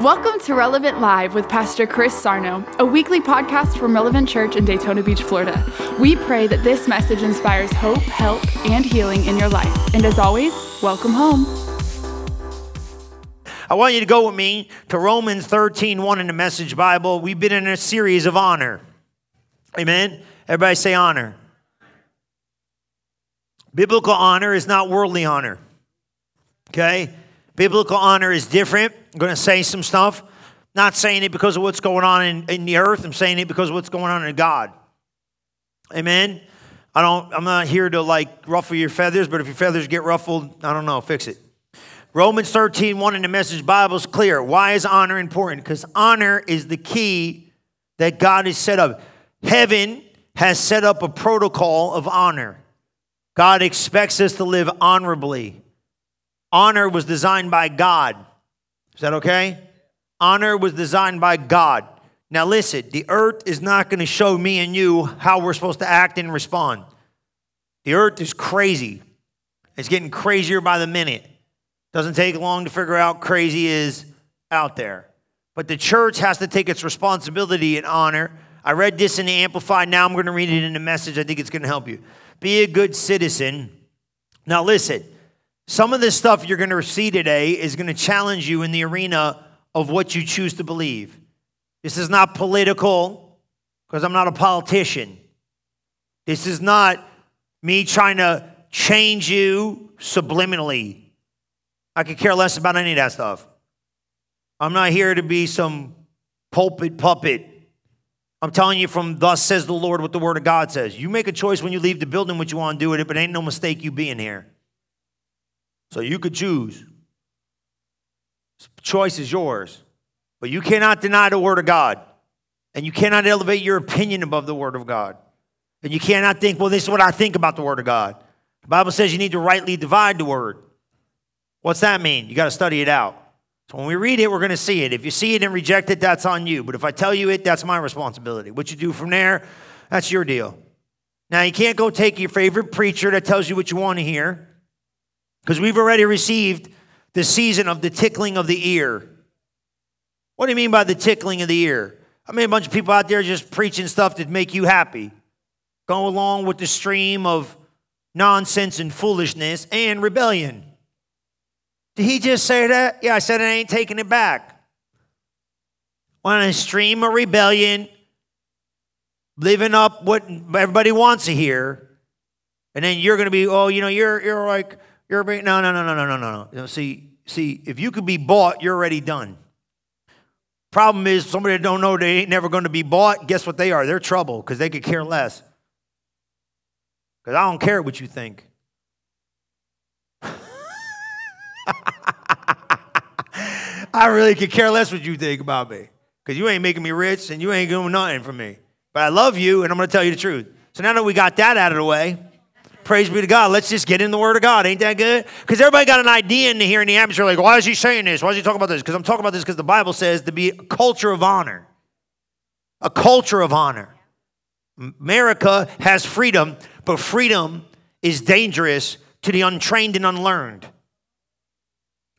Welcome to Relevant Live with Pastor Chris Sarno, a weekly podcast from Relevant Church in Daytona Beach, Florida. We pray that this message inspires hope, help, and healing in your life. And as always, welcome home. I want you to go with me to Romans 13, 1 in the Message Bible. We've been in a series of honor. Amen. Everybody say honor. Biblical honor is not worldly honor. Okay? Biblical honor is different. I'm going to say some stuff. Not saying it because of what's going on in, in the earth. I'm saying it because of what's going on in God. Amen. I don't, I'm not here to like ruffle your feathers, but if your feathers get ruffled, I don't know, fix it. Romans 13, 1 in the message Bible is clear. Why is honor important? Because honor is the key that God has set up. Heaven has set up a protocol of honor. God expects us to live honorably. Honor was designed by God. Is that okay? Honor was designed by God. Now, listen, the earth is not going to show me and you how we're supposed to act and respond. The earth is crazy. It's getting crazier by the minute. Doesn't take long to figure out crazy is out there. But the church has to take its responsibility and honor. I read this in the Amplified. Now I'm going to read it in the message. I think it's going to help you. Be a good citizen. Now, listen, some of this stuff you're going to see today is going to challenge you in the arena of what you choose to believe. This is not political, because I'm not a politician. This is not me trying to change you subliminally. I could care less about any of that stuff. I'm not here to be some pulpit puppet. I'm telling you from thus says the Lord what the word of God says. You make a choice when you leave the building what you want to do with it, but ain't no mistake you being here. So you could choose. Choice is yours. But you cannot deny the word of God. And you cannot elevate your opinion above the word of God. And you cannot think, well, this is what I think about the word of God. The Bible says you need to rightly divide the word. What's that mean? You got to study it out. So when we read it, we're going to see it. If you see it and reject it, that's on you. But if I tell you it, that's my responsibility. What you do from there, that's your deal. Now, you can't go take your favorite preacher that tells you what you want to hear because we've already received the season of the tickling of the ear. What do you mean by the tickling of the ear? I mean, a bunch of people out there just preaching stuff that make you happy. Go along with the stream of nonsense and foolishness and rebellion. Did he just say that? Yeah, I said I ain't taking it back. On a stream of rebellion, living up what everybody wants to hear, and then you're going to be, oh, you know, you're you're like you're being, no, no, no, no, no, no, no. Know, see, see, if you could be bought, you're already done. Problem is, somebody that don't know they ain't never going to be bought. Guess what they are? They're trouble because they could care less. Because I don't care what you think. I really could care less what you think about me because you ain't making me rich and you ain't doing nothing for me. But I love you and I'm going to tell you the truth. So now that we got that out of the way, praise be to God. Let's just get in the Word of God. Ain't that good? Because everybody got an idea in here in the atmosphere like, why is he saying this? Why is he talking about this? Because I'm talking about this because the Bible says to be a culture of honor. A culture of honor. America has freedom, but freedom is dangerous to the untrained and unlearned.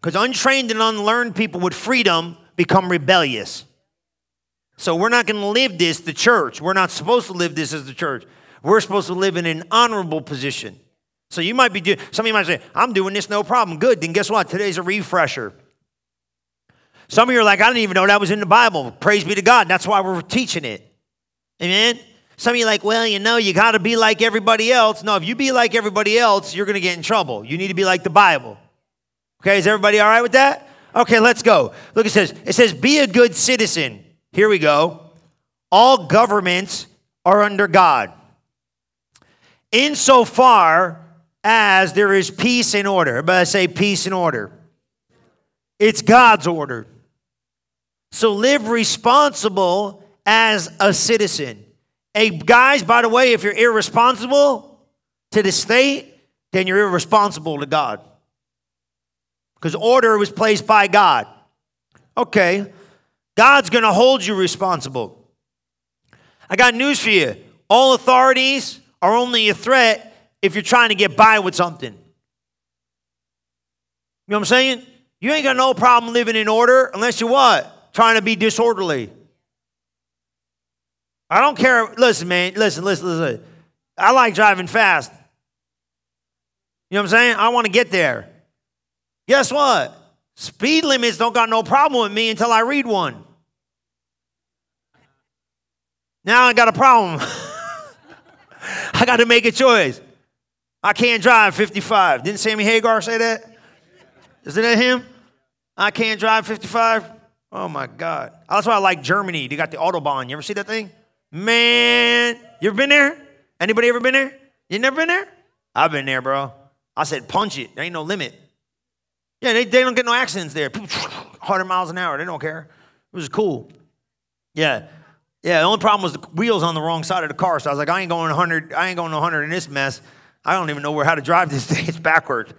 Because untrained and unlearned people with freedom become rebellious. So we're not going to live this, the church. We're not supposed to live this as the church. We're supposed to live in an honorable position. So you might be doing, some of you might say, I'm doing this no problem. Good. Then guess what? Today's a refresher. Some of you are like, I didn't even know that was in the Bible. Praise be to God. That's why we're teaching it. Amen. Some of you like, well, you know, you got to be like everybody else. No, if you be like everybody else, you're going to get in trouble. You need to be like the Bible. Okay, is everybody all right with that? Okay, let's go. Look, it says, it says, be a good citizen. Here we go. All governments are under God. Insofar as there is peace and order. But I say peace and order. It's God's order. So live responsible as a citizen. Hey, guys, by the way, if you're irresponsible to the state, then you're irresponsible to God because order was placed by God. Okay, God's to hold you responsible. I got news for you. All authorities are only a threat if you're trying to get by with something. You know what I'm saying? You ain't got no problem living in order unless you what? Trying to be disorderly. I don't care. Listen, man. Listen, listen, listen. I like driving fast. You know what I'm saying? I want to get there. Guess what? Speed limits don't got no problem with me until I read one. Now I got a problem. I got to make a choice. I can't drive 55. Didn't Sammy Hagar say that? Isn't that him? I can't drive 55. Oh my God. That's why I like Germany. They got the Autobahn. You ever see that thing? Man, you ever been there? Anybody ever been there? You never been there? I've been there, bro. I said, punch it. There ain't no limit. Yeah, they, they don't get no accidents there. 100 miles an hour. They don't care. It was cool. Yeah. Yeah, the only problem was the wheels on the wrong side of the car. So I was like, I ain't going 100. I ain't going 100 in this mess. I don't even know where how to drive this thing. It's backwards.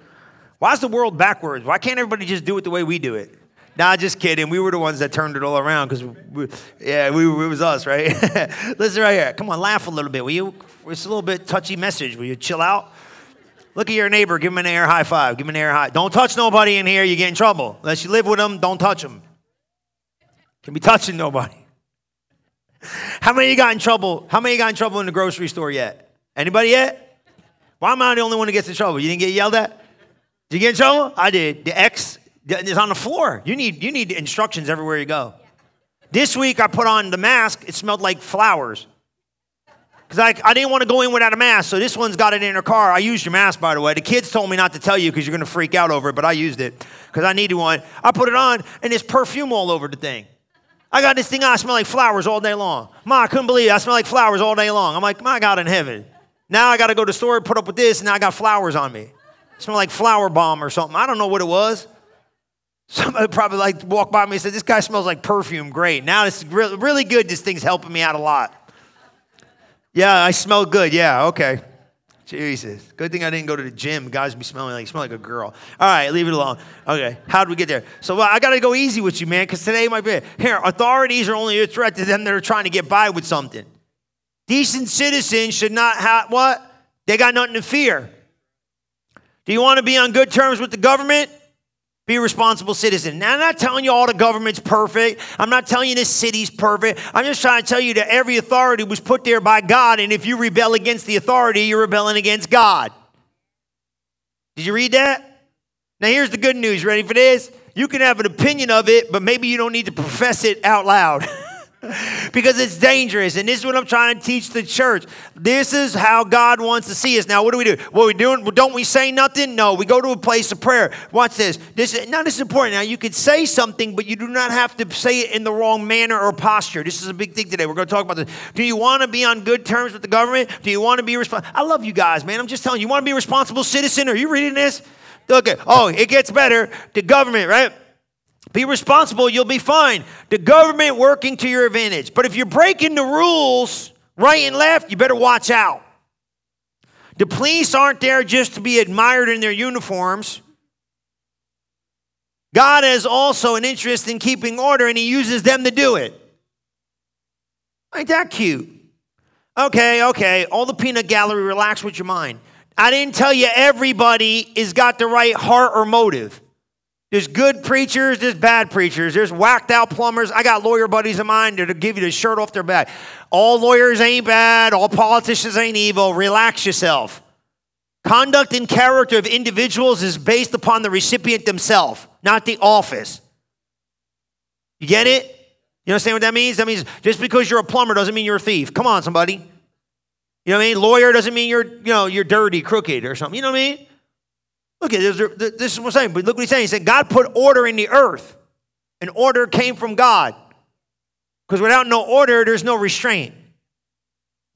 Why is the world backwards? Why can't everybody just do it the way we do it? Nah, just kidding. We were the ones that turned it all around because, yeah, we, it was us, right? Listen right here. Come on, laugh a little bit. Will you? It's a little bit touchy message. Will you chill out? Look at your neighbor. Give him an air high five. Give him an air high. Don't touch nobody in here. You get in trouble. Unless you live with them, don't touch them. Can be touching nobody. How many you got in trouble? How many you got in trouble in the grocery store yet? Anybody yet? Why am I the only one who gets in trouble? You didn't get yelled at? Did you get in trouble? I did. The X is on the floor. You need, you need instructions everywhere you go. This week I put on the mask. It smelled like flowers. Because I, I didn't want to go in without a mask, so this one's got it in her car. I used your mask, by the way. The kids told me not to tell you because you're going to freak out over it, but I used it because I needed one. I put it on, and there's perfume all over the thing. I got this thing I smell like flowers all day long. Ma, I couldn't believe it. I smell like flowers all day long. I'm like, my God in heaven. Now I got to go to the store, and put up with this, and now I got flowers on me. It smell like flower bomb or something. I don't know what it was. Somebody probably like walked by me and said, This guy smells like perfume. Great. Now it's really good. This thing's helping me out a lot. Yeah, I smell good. Yeah, okay. Jesus. Good thing I didn't go to the gym. Guys be smelling like smell like a girl. All right, leave it alone. Okay, how did we get there? So well, I got to go easy with you, man, because today might be here. Authorities are only a threat to them that are trying to get by with something. Decent citizens should not have what? They got nothing to fear. Do you want to be on good terms with the government? Be a responsible citizen. Now, I'm not telling you all the government's perfect. I'm not telling you this city's perfect. I'm just trying to tell you that every authority was put there by God, and if you rebel against the authority, you're rebelling against God. Did you read that? Now, here's the good news. Ready for this? You can have an opinion of it, but maybe you don't need to profess it out loud. because it's dangerous. And this is what I'm trying to teach the church. This is how God wants to see us. Now, what do we do? What are we doing? Don't we say nothing? No, we go to a place of prayer. Watch this. This now this is important. Now you could say something, but you do not have to say it in the wrong manner or posture. This is a big thing today. We're going to talk about this. Do you want to be on good terms with the government? Do you want to be responsible? I love you guys, man. I'm just telling you. You want to be a responsible citizen? Are you reading this? Okay. Oh, it gets better. The government, right? Be responsible, you'll be fine. The government working to your advantage. But if you're breaking the rules right and left, you better watch out. The police aren't there just to be admired in their uniforms. God has also an interest in keeping order and he uses them to do it. Ain't that cute? Okay, okay. All the peanut gallery, relax with your mind. I didn't tell you everybody is got the right heart or motive. There's good preachers, there's bad preachers, there's whacked out plumbers. I got lawyer buddies of mine that'll give you the shirt off their back. All lawyers ain't bad, all politicians ain't evil. Relax yourself. Conduct and character of individuals is based upon the recipient themselves, not the office. You get it? You understand what that means? That means just because you're a plumber doesn't mean you're a thief. Come on, somebody. You know what I mean? Lawyer doesn't mean you're, you know, you're dirty, crooked, or something. You know what I mean? Look at this. This is what I'm saying. But look what he's saying. He said, God put order in the earth, and order came from God. Because without no order, there's no restraint.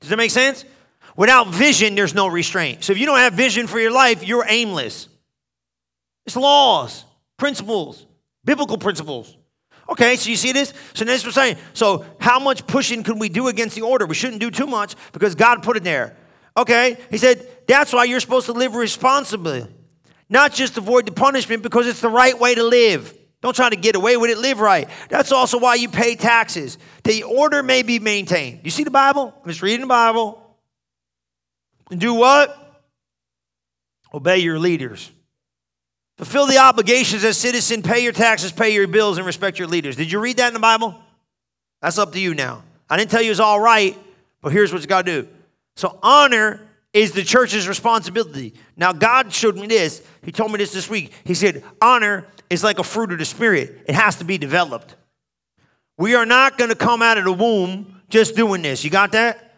Does that make sense? Without vision, there's no restraint. So if you don't have vision for your life, you're aimless. It's laws, principles, biblical principles. Okay, so you see this? So this is what I'm saying. So how much pushing can we do against the order? We shouldn't do too much because God put it there. Okay, he said, that's why you're supposed to live responsibly. Not just avoid the punishment because it's the right way to live. Don't try to get away with it, live right. That's also why you pay taxes. The order may be maintained. You see the Bible? I'm just reading the Bible. And do what? Obey your leaders. Fulfill the obligations as citizen, pay your taxes, pay your bills, and respect your leaders. Did you read that in the Bible? That's up to you now. I didn't tell you it's all right, but here's what you got to do. So honor is the church's responsibility. Now, God showed me this. He told me this this week. He said, honor is like a fruit of the Spirit, it has to be developed. We are not going to come out of the womb just doing this. You got that?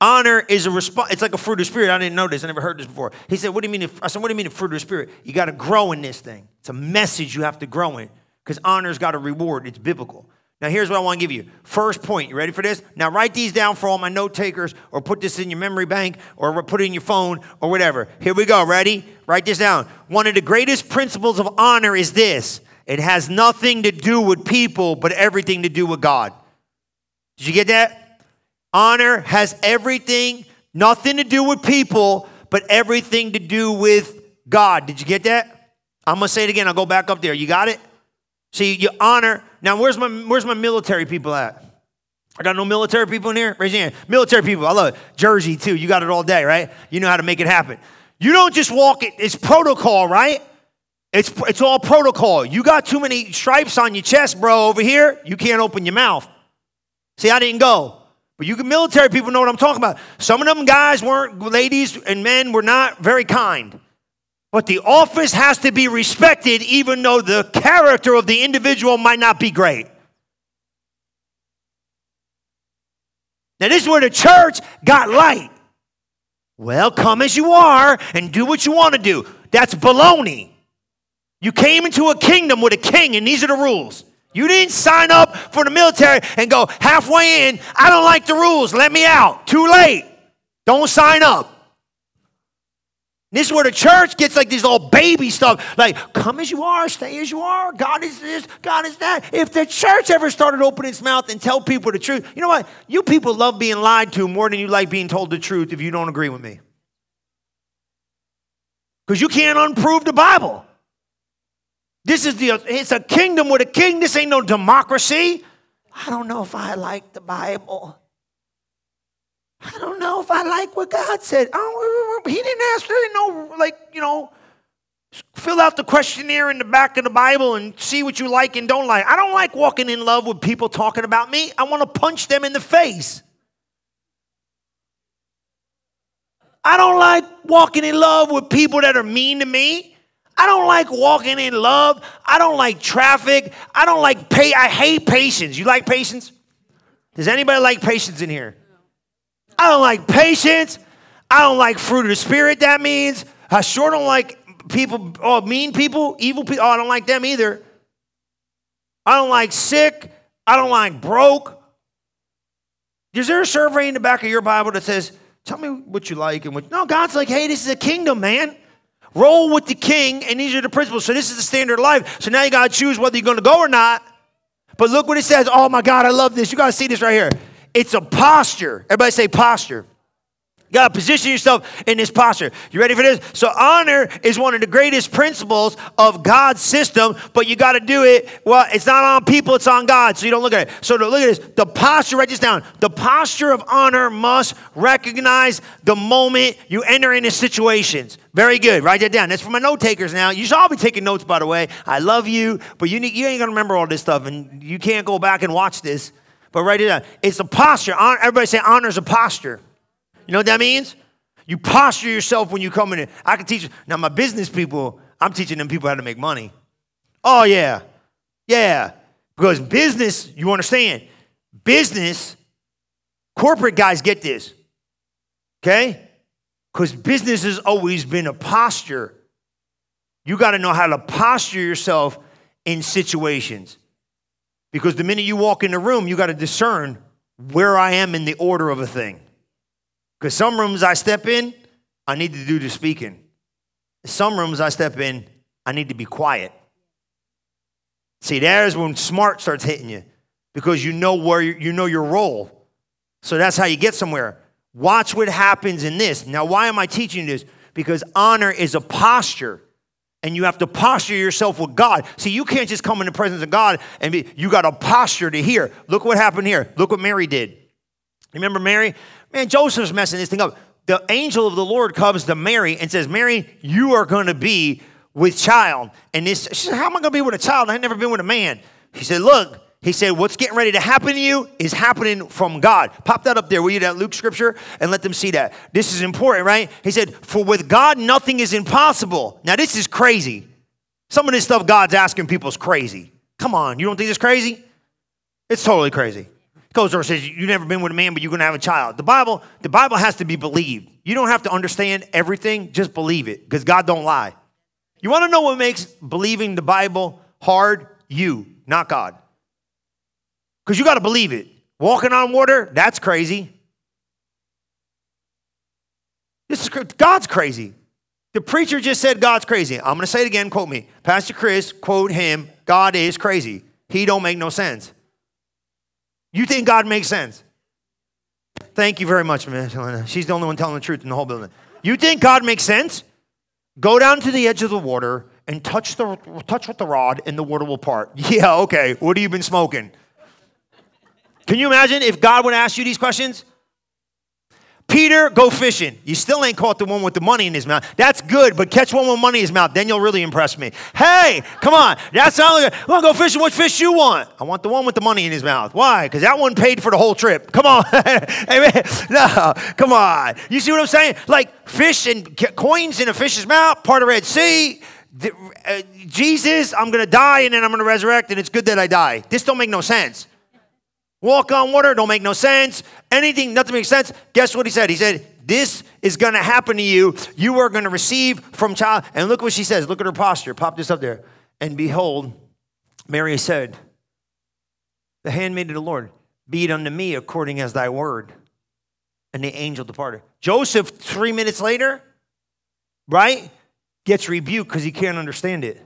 Honor is a response. It's like a fruit of the spirit. I didn't know this. I never heard this before. He said, "What do you mean?" I said, "What do you mean, a fruit of the spirit? You got to grow in this thing. It's a message you have to grow in because honor's got a reward. It's biblical." Now, here's what I want to give you. First point. You ready for this? Now, write these down for all my note takers, or put this in your memory bank, or put it in your phone, or whatever. Here we go. Ready? Write this down. One of the greatest principles of honor is this it has nothing to do with people, but everything to do with God. Did you get that? Honor has everything, nothing to do with people, but everything to do with God. Did you get that? I'm gonna say it again. I'll go back up there. You got it? See, you honor. Now, where's my where's my military people at? I got no military people in here? Raise your hand. Military people, I love it. Jersey, too. You got it all day, right? You know how to make it happen. You don't just walk it, it's protocol, right? It's, it's all protocol. You got too many stripes on your chest, bro, over here. You can't open your mouth. See, I didn't go. But you military people know what I'm talking about. Some of them guys weren't, ladies and men were not very kind. But the office has to be respected even though the character of the individual might not be great. Now, this is where the church got light. Well, come as you are and do what you want to do. That's baloney. You came into a kingdom with a king, and these are the rules. You didn't sign up for the military and go halfway in, I don't like the rules, let me out. Too late. Don't sign up. This is where the church gets like these little baby stuff, like come as you are, stay as you are. God is this, God is that. If the church ever started opening its mouth and tell people the truth, you know what? You people love being lied to more than you like being told the truth if you don't agree with me. Because you can't unprove the Bible. This is the it's a kingdom with a king. This ain't no democracy. I don't know if I like the Bible. I don't know if I like what God said. He didn't ask. There no like you know. Fill out the questionnaire in the back of the Bible and see what you like and don't like. I don't like walking in love with people talking about me. I want to punch them in the face. I don't like walking in love with people that are mean to me. I don't like walking in love. I don't like traffic. I don't like pay. I hate patience. You like patience? Does anybody like patience in here? I don't like patience. I don't like fruit of the spirit. That means I sure don't like people, oh, mean people, evil people. Oh, I don't like them either. I don't like sick. I don't like broke. Is there a survey in the back of your Bible that says, tell me what you like and what? No, God's like, hey, this is a kingdom, man. Roll with the king, and these are the principles. So this is the standard of life. So now you got to choose whether you're going to go or not. But look what it says. Oh my God, I love this. You got to see this right here. It's a posture. Everybody say posture. You got to position yourself in this posture. You ready for this? So, honor is one of the greatest principles of God's system, but you got to do it. Well, it's not on people, it's on God. So, you don't look at it. So, look at this. The posture, write this down. The posture of honor must recognize the moment you enter into situations. Very good. Write that down. That's for my note takers now. You should all be taking notes, by the way. I love you, but you, need, you ain't to remember all this stuff, and you can't go back and watch this. But write it down. It's a posture. Everybody say honor is a posture. You know what that means? You posture yourself when you come in. I can teach. Now, my business people, I'm teaching them people how to make money. Oh, yeah. Yeah. Because business, you understand, business, corporate guys get this. Okay? Because business has always been a posture. You got to know how to posture yourself in situations. Because the minute you walk in the room, you got to discern where I am in the order of a thing. Because some rooms I step in, I need to do the speaking. Some rooms I step in, I need to be quiet. See, there's when smart starts hitting you because you know where you know your role. So that's how you get somewhere. Watch what happens in this. Now, why am I teaching this? Because honor is a posture, and you have to posture yourself with God. See, you can't just come in the presence of God and be, you got a posture to hear. Look what happened here. Look what Mary did. Remember Mary? Man, Joseph's messing this thing up. The angel of the Lord comes to Mary and says, Mary, you are going to be with child. And this, she said, How am I going to be with a child? I've never been with a man. He said, Look, he said, What's getting ready to happen to you is happening from God. Pop that up there, will you, that Luke scripture, and let them see that. This is important, right? He said, For with God, nothing is impossible. Now, this is crazy. Some of this stuff God's asking people is crazy. Come on, you don't think it's crazy? It's totally crazy. Goes over says, You've never been with a man, but you're gonna have a child. The Bible, the Bible has to be believed. You don't have to understand everything, just believe it, because God don't lie. You want to know what makes believing the Bible hard? You, not God. Because you got to believe it. Walking on water, that's crazy. This is God's crazy. The preacher just said God's crazy. I'm going to say it again, quote me. Pastor Chris, quote him, God is crazy. He don't make no sense. You think God makes sense? Thank you very much, man. She's the only one telling the truth in the whole building. You think God makes sense? Go down to the edge of the water and touch the touch with the rod, and the water will part. Yeah, okay. What have you been smoking? Can you imagine if God would ask you these questions? Peter, go fishing. You still ain't caught the one with the money in his mouth. That's good, but catch one with money in his mouth, then you'll really impress me. Hey, come on. That's not want to go fishing. What fish you want? I want the one with the money in his mouth. Why? Because that one paid for the whole trip. Come on. Amen. No, come on. You see what I'm saying? Like fish and coins in a fish's mouth, part of Red Sea. Uh, Jesus, I'm going to die and then I'm going to resurrect, and it's good that I die. This don't make no sense. Walk on water don't make no sense. Anything, nothing makes sense. Guess what he said? He said, This is going to happen to you. You are going to receive from child. And look what she says. Look at her posture. Pop this up there. And behold, Mary said, The handmaid of the Lord, be it unto me according as thy word. And the angel departed. Joseph, three minutes later, right, gets rebuked because he can't understand it.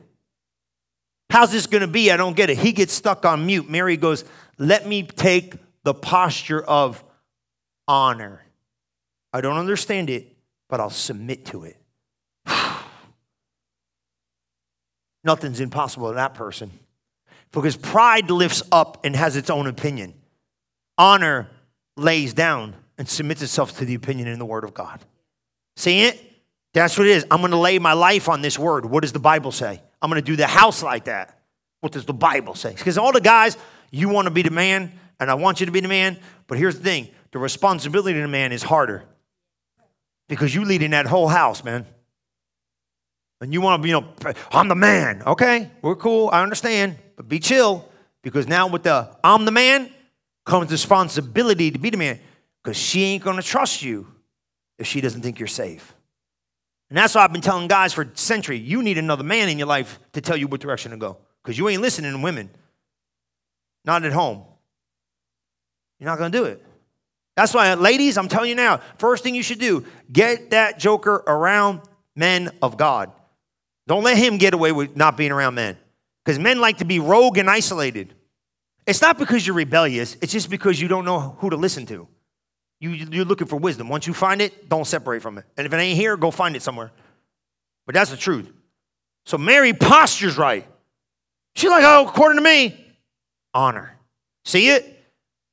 How's this going to be? I don't get it. He gets stuck on mute. Mary goes, let me take the posture of honor. I don't understand it, but I'll submit to it. Nothing's impossible to that person because pride lifts up and has its own opinion. Honor lays down and submits itself to the opinion in the Word of God. See it? That's what it is. I'm going to lay my life on this Word. What does the Bible say? I'm going to do the house like that. What does the Bible say? Because all the guys, you want to be the man, and I want you to be the man. But here's the thing the responsibility of the man is harder because you lead in that whole house, man. And you want to be, you know, I'm the man. Okay, we're cool. I understand. But be chill because now with the I'm the man comes responsibility to be the man because she ain't going to trust you if she doesn't think you're safe. And that's why I've been telling guys for century, you need another man in your life to tell you what direction to go because you ain't listening to women. Not at home. You're not to do it. That's why, ladies, I'm telling you now, first thing you should do, get that joker around men of God. Don't let him get away with not being around men. Because men like to be rogue and isolated. It's not because you're rebellious, it's just because you don't know who to listen to. You, you're looking for wisdom. Once you find it, don't separate from it. And if it ain't here, go find it somewhere. But that's the truth. So Mary postures right. She's like, oh, according to me, honor. See it?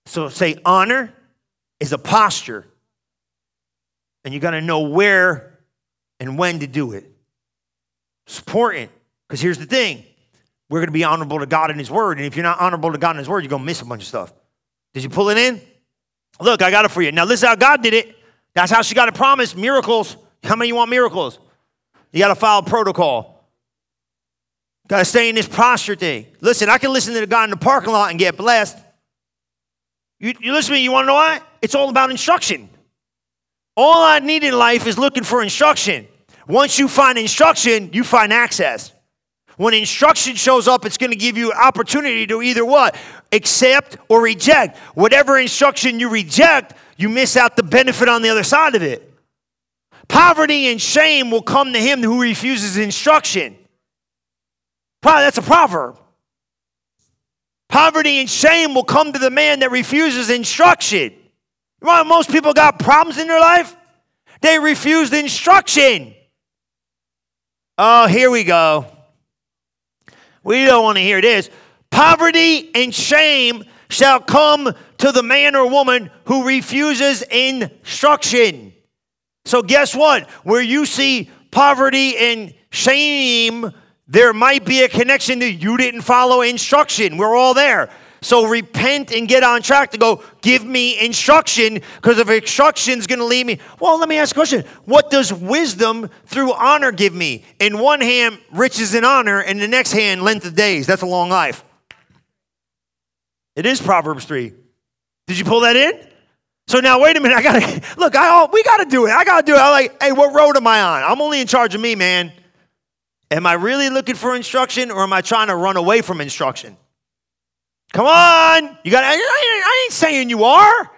So say honor is a posture. And you got to know where and when to do it. It's important because here's the thing we're going to be honorable to God and His Word. And if you're not honorable to God and His Word, you're going to miss a bunch of stuff. Did you pull it in? Look, I got it for you. Now, listen how God did it. That's how she got a promise miracles. How many you want miracles? You got to follow protocol. Got to stay in this posture thing. Listen, I can listen to the guy in the parking lot and get blessed. You, you listen to me, you want to know why? It's all about instruction. All I need in life is looking for instruction. Once you find instruction, you find access. When instruction shows up, it's going to give you opportunity to either what? Accept or reject. Whatever instruction you reject, you miss out the benefit on the other side of it. Poverty and shame will come to him who refuses instruction. Probably that's a proverb. Poverty and shame will come to the man that refuses instruction. You know most people got problems in their life? They refused instruction. Oh, here we go. We don't want to hear this. Poverty and shame shall come to the man or woman who refuses instruction. So, guess what? Where you see poverty and shame, there might be a connection to you didn't follow instruction. We're all there. So repent and get on track to go, give me instruction, because if instruction's gonna lead me. Well, let me ask a question. What does wisdom through honor give me? In one hand, riches and honor, and the next hand, length of days. That's a long life. It is Proverbs 3. Did you pull that in? So now wait a minute. I gotta look, I all we gotta do it. I gotta do it. I'm like, hey, what road am I on? I'm only in charge of me, man. Am I really looking for instruction or am I trying to run away from instruction? Come on. You got I, I ain't saying you are.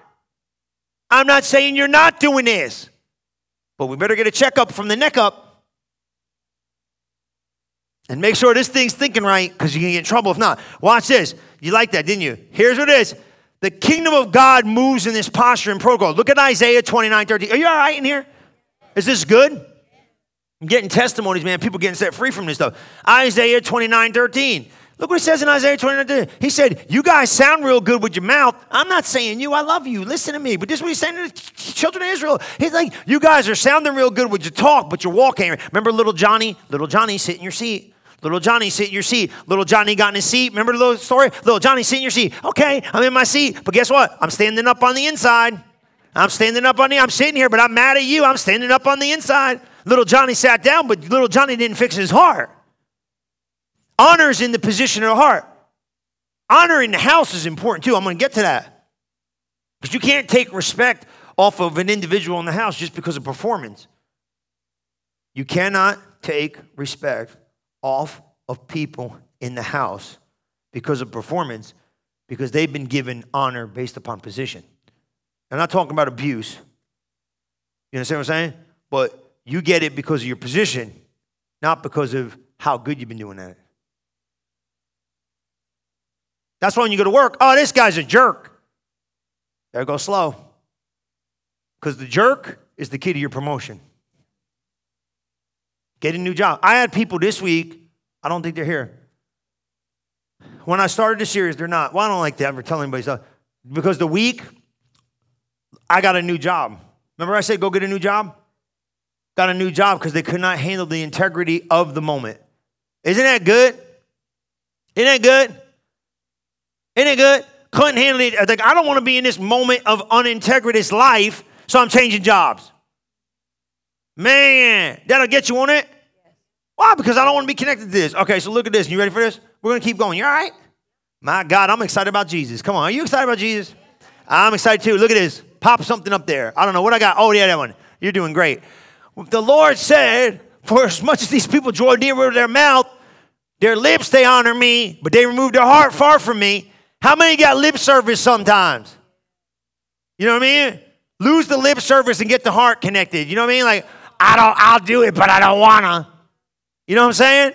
I'm not saying you're not doing this. But we better get a checkup from the neck up. And make sure this thing's thinking right because you can get in trouble if not. Watch this. You like that, didn't you? Here's what it is. The kingdom of God moves in this posture and protocol. Look at Isaiah 29 13. Are you all right in here? Is this good? I'm getting testimonies, man. People getting set free from this stuff. Isaiah 29 13. Look what it says in Isaiah 29 13. He said, You guys sound real good with your mouth. I'm not saying you, I love you. Listen to me. But this is what he's saying to the children of Israel. He's like, You guys are sounding real good with your talk, but your walk ain't. Remember little Johnny? Little Johnny, sit in your seat. Little Johnny, sit in your seat. Little Johnny got in his seat. Remember the little story? Little Johnny, sit in your seat. Okay, I'm in my seat. But guess what? I'm standing up on the inside. I'm standing up on the, I'm sitting here, but I'm mad at you. I'm standing up on the inside. Little Johnny sat down, but little Johnny didn't fix his heart. Honor is in the position of the heart. Honor in the house is important too. I'm going to get to that. Because you can't take respect off of an individual in the house just because of performance. You cannot take respect off of people in the house because of performance, because they've been given honor based upon position. I'm not talking about abuse. You understand what I'm saying? But you get it because of your position, not because of how good you've been doing at it. That's why when you go to work, oh, this guy's a jerk. There go slow. Because the jerk is the key to your promotion. Get a new job. I had people this week, I don't think they're here. When I started the series, they're not. Well, I don't like that. I'm telling anybody stuff. Because the week, I got a new job. Remember I said go get a new job? Got a new job because they could not handle the integrity of the moment. Isn't that good? Isn't that good? Isn't it good? Couldn't handle it. Like, I don't want to be in this moment of unintegritous life, so I'm changing jobs. Man, that'll get you on it. Why? Because I don't want to be connected to this. Okay, so look at this. You ready for this? We're going to keep going. You all right? My God, I'm excited about Jesus. Come on. Are you excited about Jesus? I'm excited too. Look at this. Pop something up there. I don't know what I got. Oh, yeah, that one. You're doing great. The Lord said, For as much as these people draw near with their mouth, their lips they honor me, but they remove their heart far from me. How many got lip service sometimes? You know what I mean? Lose the lip service and get the heart connected. You know what I mean? Like, I don't, I'll do it, but I don't wanna. You know what I'm saying?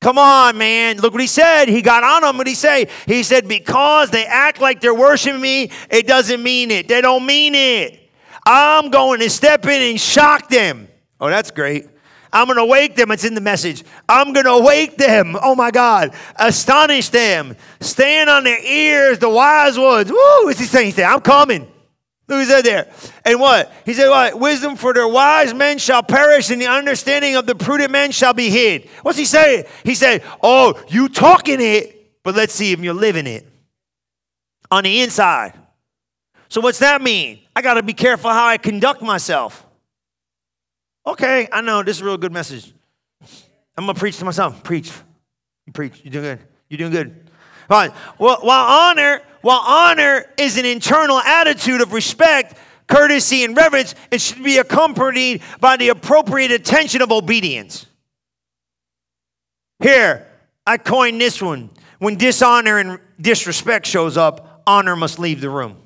Come on, man. Look what he said. He got on them. What he say? He said, because they act like they're worshiping me, it doesn't mean it. They don't mean it. I'm going to step in and shock them. Oh, that's great. I'm going to wake them. It's in the message. I'm going to wake them. Oh my God. Astonish them. Stand on their ears, the wise ones. Woo! What's he saying? He said, I'm coming. Look, he said there. And what? He said, what? Wisdom for their wise men shall perish, and the understanding of the prudent men shall be hid. What's he saying? He said, oh, you talking it, but let's see if you're living it on the inside. So what's that mean? I got to be careful how I conduct myself. Okay, I know this is a real good message. I'm gonna preach to myself. Preach. Preach. You're doing good. You're doing good. All right. Well, while honor, while honor is an internal attitude of respect, courtesy, and reverence, it should be accompanied by the appropriate attention of obedience. Here, I coined this one. When dishonor and disrespect shows up, honor must leave the room.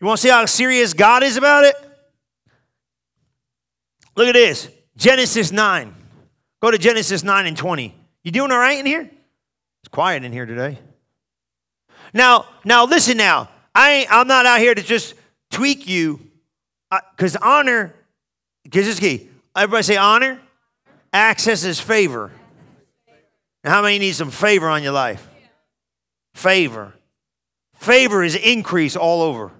You want to see how serious God is about it? Look at this Genesis 9. Go to Genesis 9 and 20. You doing all right in here? It's quiet in here today. Now, now listen now. I I'm not out here to just tweak you because uh, honor, because this key. Everybody say honor. Access is favor. Now, how many need some favor on your life? Favor. Favor is increase all over.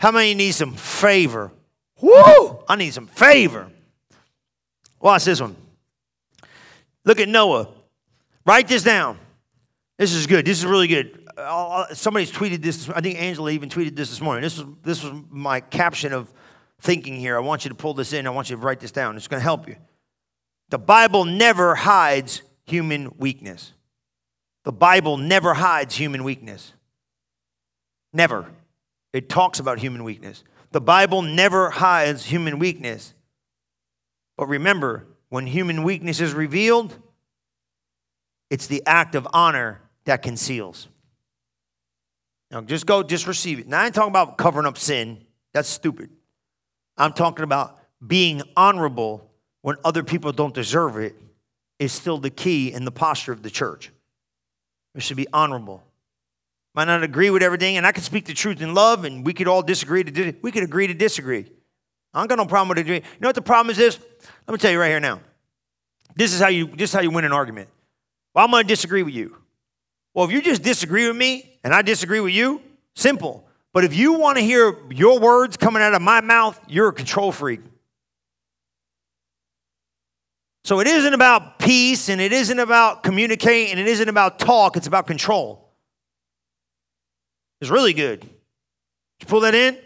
How many need some favor? Woo! I need some favor. Watch this one. Look at Noah. Write this down. This is good. This is really good. Somebody's tweeted this. I think Angela even tweeted this this morning. This was, this was my caption of thinking here. I want you to pull this in. I want you to write this down. It's going to help you. The Bible never hides human weakness. The Bible never hides human weakness. Never. It talks about human weakness. The Bible never hides human weakness. But remember, when human weakness is revealed, it's the act of honor that conceals. Now, just go, just receive it. Now, I ain't talking about covering up sin. That's stupid. I'm talking about being honorable when other people don't deserve it is still the key in the posture of the church. We should be honorable. Might not agree with everything, and I can speak the truth in love, and we could all disagree to we could agree to disagree. I don't got no problem with agree. You know what the problem is? This let me tell you right here now. This is how you this is how you win an argument. Well, I'm going to disagree with you. Well, if you just disagree with me and I disagree with you, simple. But if you want to hear your words coming out of my mouth, you're a control freak. So it isn't about peace and it isn't about communicate and it isn't about talk, it's about control. It's really good. Did you pull that in?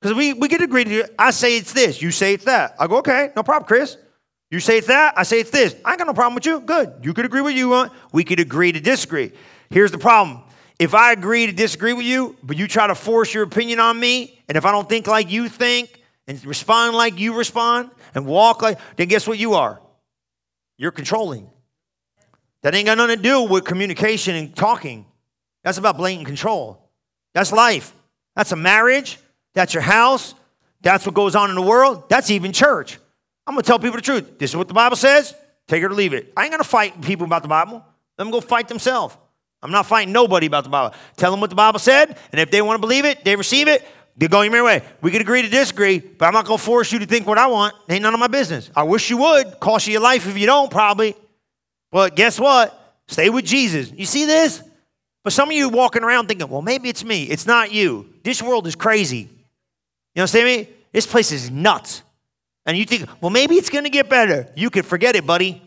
Because we, we get agreed to I say it's this, you say it's that. I go, okay, no problem, Chris. You say it's that, I say it's this. I ain't got no problem with you. Good. You could agree with you want. We could agree to disagree. Here's the problem. If I agree to disagree with you, but you try to force your opinion on me, and if I don't think like you think and respond like you respond and walk like, then guess what you are? You're controlling. That ain't got nothing to do with communication and talking. That's about blatant control. That's life. That's a marriage. That's your house. That's what goes on in the world. That's even church. I'm going to tell people the truth. This is what the Bible says. Take it or leave it. I ain't going to fight people about the Bible. Let them go fight themselves. I'm not fighting nobody about the Bible. Tell them what the Bible said, and if they want to believe it, they receive it, they go your way. We could agree to disagree, but I'm not going to force you to think what I want. Ain't none of my business. I wish you would. Cost you your life if you don't, probably. But guess what? Stay with Jesus. You see this? But some of you walking around thinking, well, maybe it's me. It's not you. This world is crazy. You understand me? This place is nuts. And you think, well, maybe it's going to get better. You can forget it, buddy.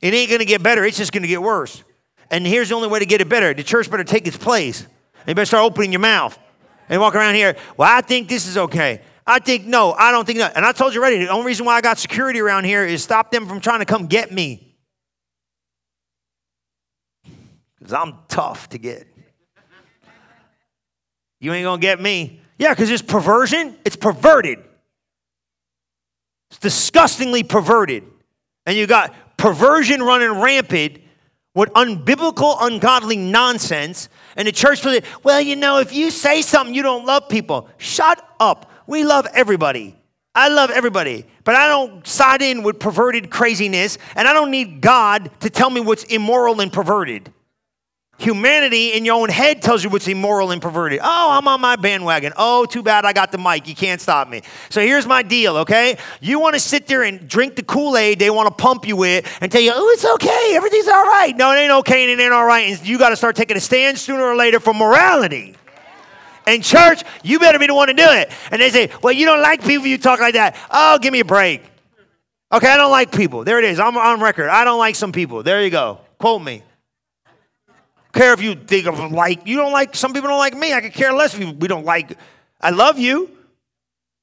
It ain't going to get better. It's just going to get worse. And here's the only way to get it better the church better take its place. You better start opening your mouth and walk around here. Well, I think this is okay. I think no, I don't think that. And I told you already, the only reason why I got security around here is stop them from trying to come get me. Because I'm tough to get. You ain't gonna get me. Yeah, because it's perversion, it's perverted. It's disgustingly perverted. And you got perversion running rampant with unbiblical, ungodly nonsense. And the church says, well, you know, if you say something, you don't love people. Shut up. We love everybody. I love everybody, but I don't side in with perverted craziness, and I don't need God to tell me what's immoral and perverted. Humanity in your own head tells you what's immoral and perverted. Oh, I'm on my bandwagon. Oh, too bad I got the mic. You can't stop me. So here's my deal, okay? You want to sit there and drink the Kool Aid they want to pump you with and tell you, oh, it's okay. Everything's all right. No, it ain't okay and it ain't all right. And you got to start taking a stand sooner or later for morality. And church, you better be the one to do it. And they say, well, you don't like people you talk like that. Oh, give me a break. Okay, I don't like people. There it is. I'm on record. I don't like some people. There you go. Quote me care if you think of like, you don't like, some people don't like me. I could care less if we don't like, I love you.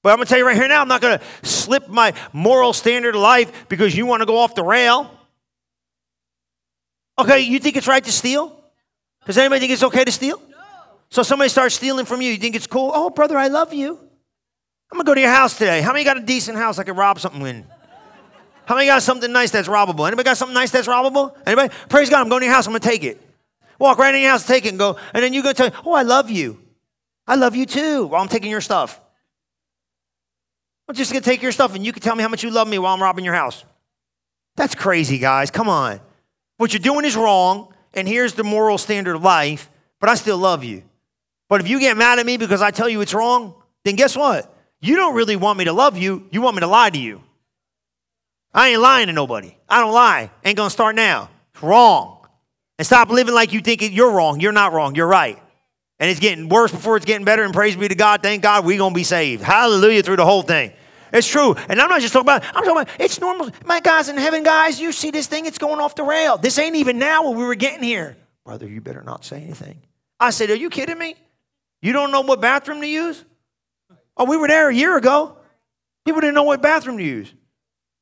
But I'm going to tell you right here now, I'm not going to slip my moral standard of life because you want to go off the rail. Okay, you think it's right to steal? Does anybody think it's okay to steal? No. So somebody starts stealing from you, you think it's cool? Oh, brother, I love you. I'm going to go to your house today. How many got a decent house I could rob something in? How many got something nice that's robbable? Anybody got something nice that's robbable? Anybody? Praise God, I'm going to your house, I'm going to take it. Walk right in your house, take it, and go. And then you go tell, oh, I love you. I love you too. While I'm taking your stuff. I'm just gonna take your stuff, and you can tell me how much you love me while I'm robbing your house. That's crazy, guys. Come on. What you're doing is wrong, and here's the moral standard of life, but I still love you. But if you get mad at me because I tell you it's wrong, then guess what? You don't really want me to love you, you want me to lie to you. I ain't lying to nobody. I don't lie. Ain't gonna start now. It's wrong. And stop living like you think you're wrong. You're not wrong. You're right. And it's getting worse before it's getting better. And praise be to God. Thank God we're going to be saved. Hallelujah through the whole thing. It's true. And I'm not just talking about, I'm talking about, it's normal. My guys in heaven, guys, you see this thing, it's going off the rail. This ain't even now when we were getting here. Brother, you better not say anything. I said, Are you kidding me? You don't know what bathroom to use? Oh, we were there a year ago. People didn't know what bathroom to use.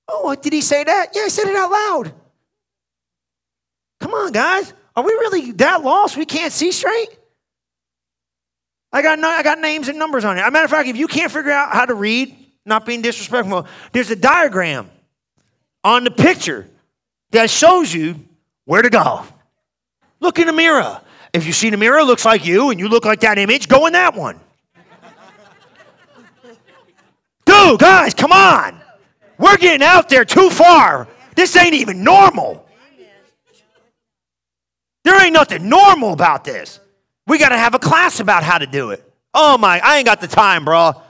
Oh, did he say that? Yeah, I said it out loud. Come on, guys. Are we really that lost we can't see straight? I got, I got names and numbers on it. As a matter of fact, if you can't figure out how to read, not being disrespectful, there's a diagram on the picture that shows you where to go. Look in the mirror. If you see the mirror looks like you and you look like that image, go in that one. Dude, guys, come on. We're getting out there too far. This ain't even normal. There ain't nothing normal about this. We got to have a class about how to do it. Oh my, I ain't got the time, bro.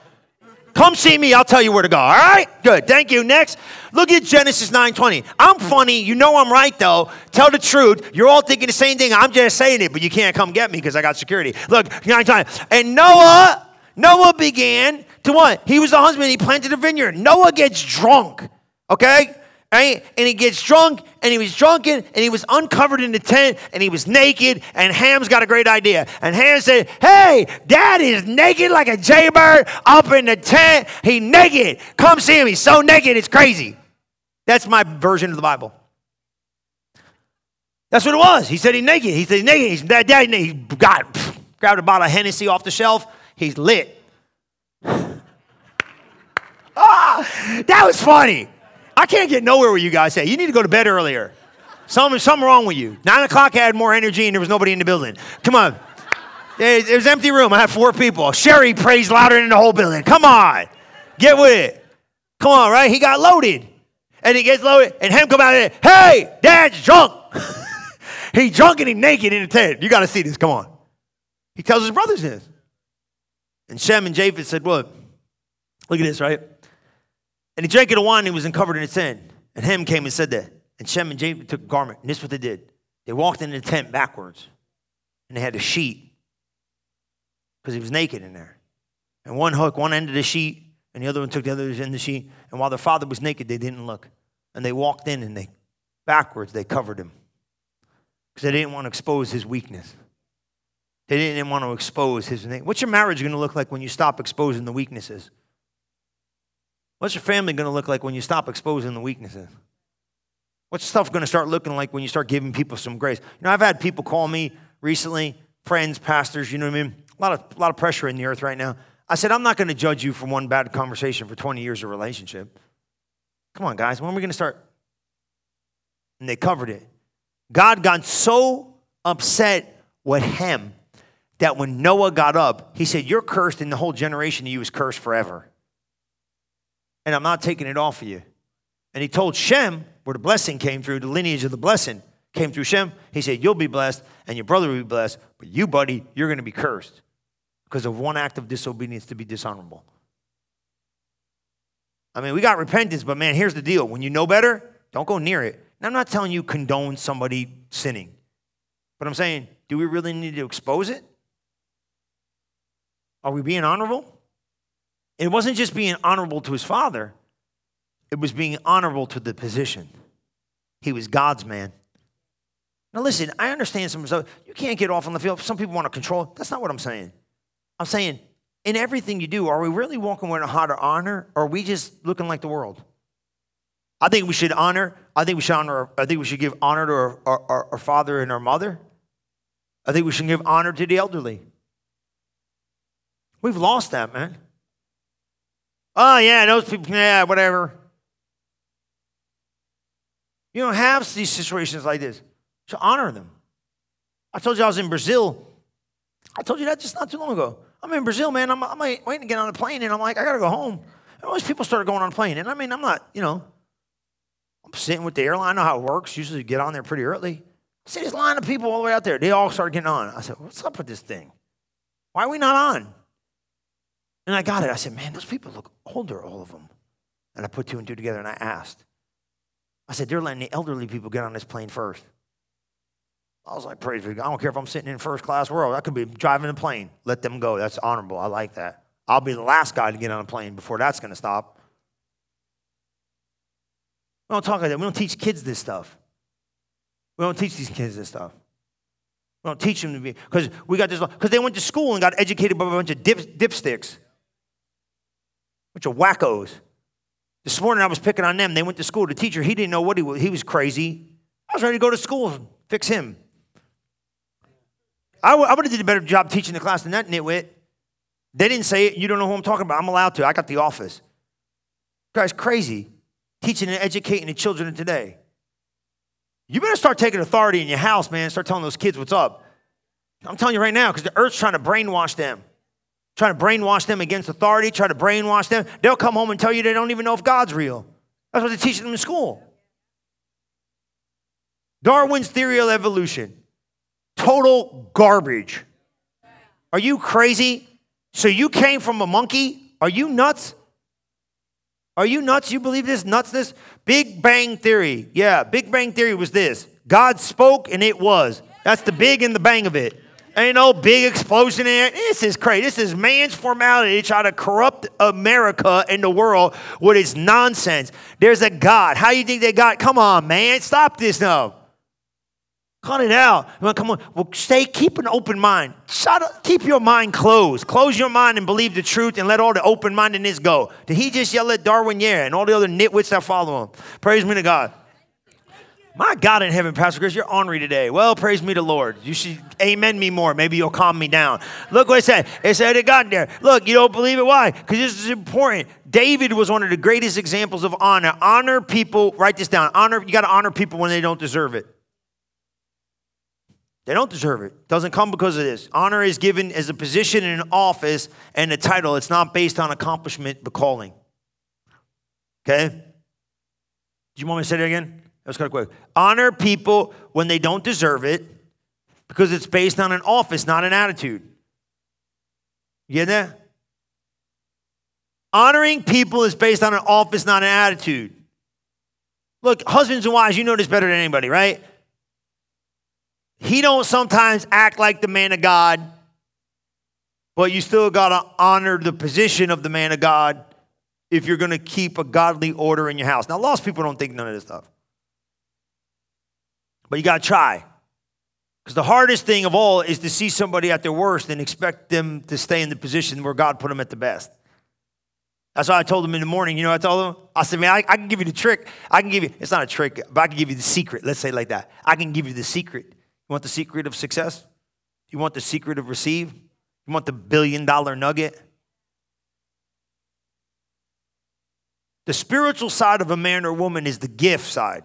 Come see me, I'll tell you where to go. All right? Good. Thank you. Next, look at Genesis 9:20. I'm funny, you know I'm right though. Tell the truth. You're all thinking the same thing. I'm just saying it, but you can't come get me because I got security. Look, 9:20. And Noah, Noah began to what? He was the husband, he planted a vineyard. Noah gets drunk. Okay? Right? And he gets drunk, and he was drunken, and he was uncovered in the tent, and he was naked. And Ham's got a great idea. And Ham said, Hey, dad is naked like a jaybird up in the tent. He naked. Come see him. He's so naked, it's crazy. That's my version of the Bible. That's what it was. He said he's naked. He said he's naked. He's dad, dad he got grabbed a bottle of Hennessy off the shelf. He's lit. ah, that was funny. I can't get nowhere with you guys say. You need to go to bed earlier. Something, something wrong with you. Nine o'clock, I had more energy and there was nobody in the building. Come on. It was empty room. I had four people. Sherry prays louder than the whole building. Come on. Get with it. Come on, right? He got loaded. And he gets loaded, and him come out and, hey, dad's drunk. he's drunk and he's naked in the tent. You got to see this. Come on. He tells his brothers this. And Shem and Japheth said, What? Look at this, right? And he drank it of wine and he was uncovered in its sin. And Ham came and said that. And Shem and Japheth took a garment. And this is what they did. They walked into the tent backwards. And they had a sheet. Because he was naked in there. And one hook, one end of the sheet, and the other one took the other end of the sheet. And while their father was naked, they didn't look. And they walked in and they backwards, they covered him. Because they didn't want to expose his weakness. They didn't want to expose his name. What's your marriage going to look like when you stop exposing the weaknesses? What's your family going to look like when you stop exposing the weaknesses? What's stuff going to start looking like when you start giving people some grace? You know, I've had people call me recently, friends, pastors, you know what I mean? A lot of, a lot of pressure in the earth right now. I said, I'm not going to judge you for one bad conversation for 20 years of relationship. Come on, guys, when are we going to start? And they covered it. God got so upset with him that when Noah got up, he said, You're cursed, and the whole generation of you is cursed forever and I'm not taking it off of you. And he told Shem, where the blessing came through, the lineage of the blessing came through Shem. He said, You'll be blessed, and your brother will be blessed, but you, buddy, you're going to be cursed because of one act of disobedience to be dishonorable. I mean, we got repentance, but man, here's the deal. When you know better, don't go near it. And I'm not telling you condone somebody sinning, but I'm saying, do we really need to expose it? Are we being honorable? It wasn't just being honorable to his father, it was being honorable to the position. He was God's man. Now, listen, I understand some stuff. You can't get off on the field. Some people want to control. That's not what I'm saying. I'm saying, in everything you do, are we really walking with a heart of honor, or are we just looking like the world? I think we should honor. I think we should honor. I think we should give honor to our, our, our father and our mother. I think we should give honor to the elderly. We've lost that, man. Oh, yeah, those people, yeah, whatever. You don't have these situations like this. To honor them. I told you I was in Brazil. I told you that just not too long ago. I'm in Brazil, man. I'm, I'm waiting to get on a plane, and I'm like, I got to go home. And all these people started going on a plane. And I mean, I'm not, you know, I'm sitting with the airline. I know how it works. Usually get on there pretty early. I see this line of people all the way out there. They all started getting on. I said, What's up with this thing? Why are we not on? And I got it. I said, man, those people look older, all of them. And I put two and two together and I asked. I said, they're letting the elderly people get on this plane first. I was like, praise God. I don't care if I'm sitting in first class world. I could be driving a plane. Let them go. That's honorable. I like that. I'll be the last guy to get on a plane before that's going to stop. We don't talk like that. We don't teach kids this stuff. We don't teach these kids this stuff. We don't teach them to be, because we got this, because they went to school and got educated by a bunch of dip, dipsticks, bunch of wackos. This morning I was picking on them. They went to school. The teacher, he didn't know what he was. He was crazy. I was ready to go to school and fix him. I, w- I would have did a better job teaching the class than that nitwit. They didn't say it. You don't know who I'm talking about. I'm allowed to. I got the office. Guy's crazy. Teaching and educating the children today. You better start taking authority in your house, man. Start telling those kids what's up. I'm telling you right now, because the earth's trying to brainwash them. Trying to brainwash them against authority, try to brainwash them. They'll come home and tell you they don't even know if God's real. That's what they teach them in school. Darwin's theory of evolution. Total garbage. Are you crazy? So you came from a monkey? Are you nuts? Are you nuts? You believe this nutsness? Big Bang Theory. Yeah, Big Bang Theory was this God spoke and it was. That's the big and the bang of it. Ain't no big explosion in it. This is crazy. This is man's formality trying to corrupt America and the world with its nonsense. There's a God. How you think they got? Come on, man. Stop this now. Cut it out. Come on. Well, stay, keep an open mind. Shut up. Keep your mind closed. Close your mind and believe the truth and let all the open mindedness go. Did he just yell at Darwin? Yeah, and all the other nitwits that follow him. Praise me to God. My God in heaven, Pastor Chris, you're ornery today. Well, praise me to Lord. You should amen me more. Maybe you'll calm me down. Look what it said. It said it got there. Look, you don't believe it. Why? Because this is important. David was one of the greatest examples of honor. Honor people, write this down. Honor, you got to honor people when they don't deserve it. They don't deserve it. Doesn't come because of this. Honor is given as a position in an office and a title. It's not based on accomplishment, but calling. Okay? Do you want me to say that again? That's kind of quick. Honor people when they don't deserve it because it's based on an office, not an attitude. You get that? Honoring people is based on an office, not an attitude. Look, husbands and wives, you know this better than anybody, right? He don't sometimes act like the man of God, but you still got to honor the position of the man of God if you're going to keep a godly order in your house. Now, lost people don't think none of this stuff. But you got to try. Because the hardest thing of all is to see somebody at their worst and expect them to stay in the position where God put them at the best. That's why I told them in the morning. You know, I told them, I said, man, I, I, can give you the trick. I can give you, it's not a trick, but I can give you the secret. Let's say like that. I can give you the secret. You want the secret of success? You want the secret of receive? You want the billion dollar nugget? The spiritual side of a man or woman is the gift side.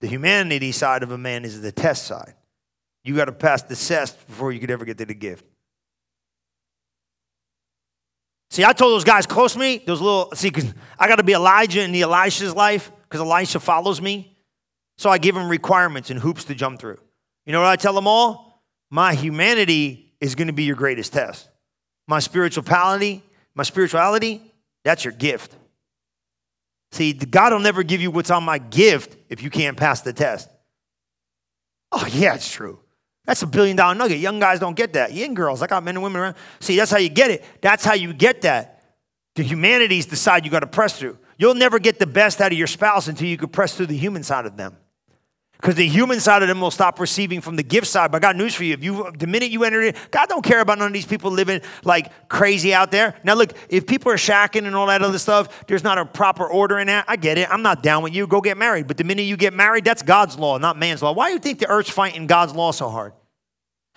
The humanity side of a man is the test side. You got to pass the test before you could ever get to the gift. See, I told those guys close to me, those little, see, because I got to be Elijah in the Elisha's life because Elisha follows me. So I give them requirements and hoops to jump through. You know what I tell them all? My humanity is going to be your greatest test. My spirituality, my spirituality, that's your gift. See, God will never give you what's on my gift if you can't pass the test. Oh, yeah, it's true. That's a billion dollar nugget. Young guys don't get that. Young girls, I got men and women around. See, that's how you get it. That's how you get that. The humanities decide you got to press through. You'll never get the best out of your spouse until you can press through the human side of them. Because the human side of them will stop receiving from the gift side. But I got news for you. If you the minute you enter it, God don't care about none of these people living like crazy out there. Now look, if people are shacking and all that other stuff, there's not a proper order in that. I get it. I'm not down with you. Go get married. But the minute you get married, that's God's law, not man's law. Why do you think the earth's fighting God's law so hard?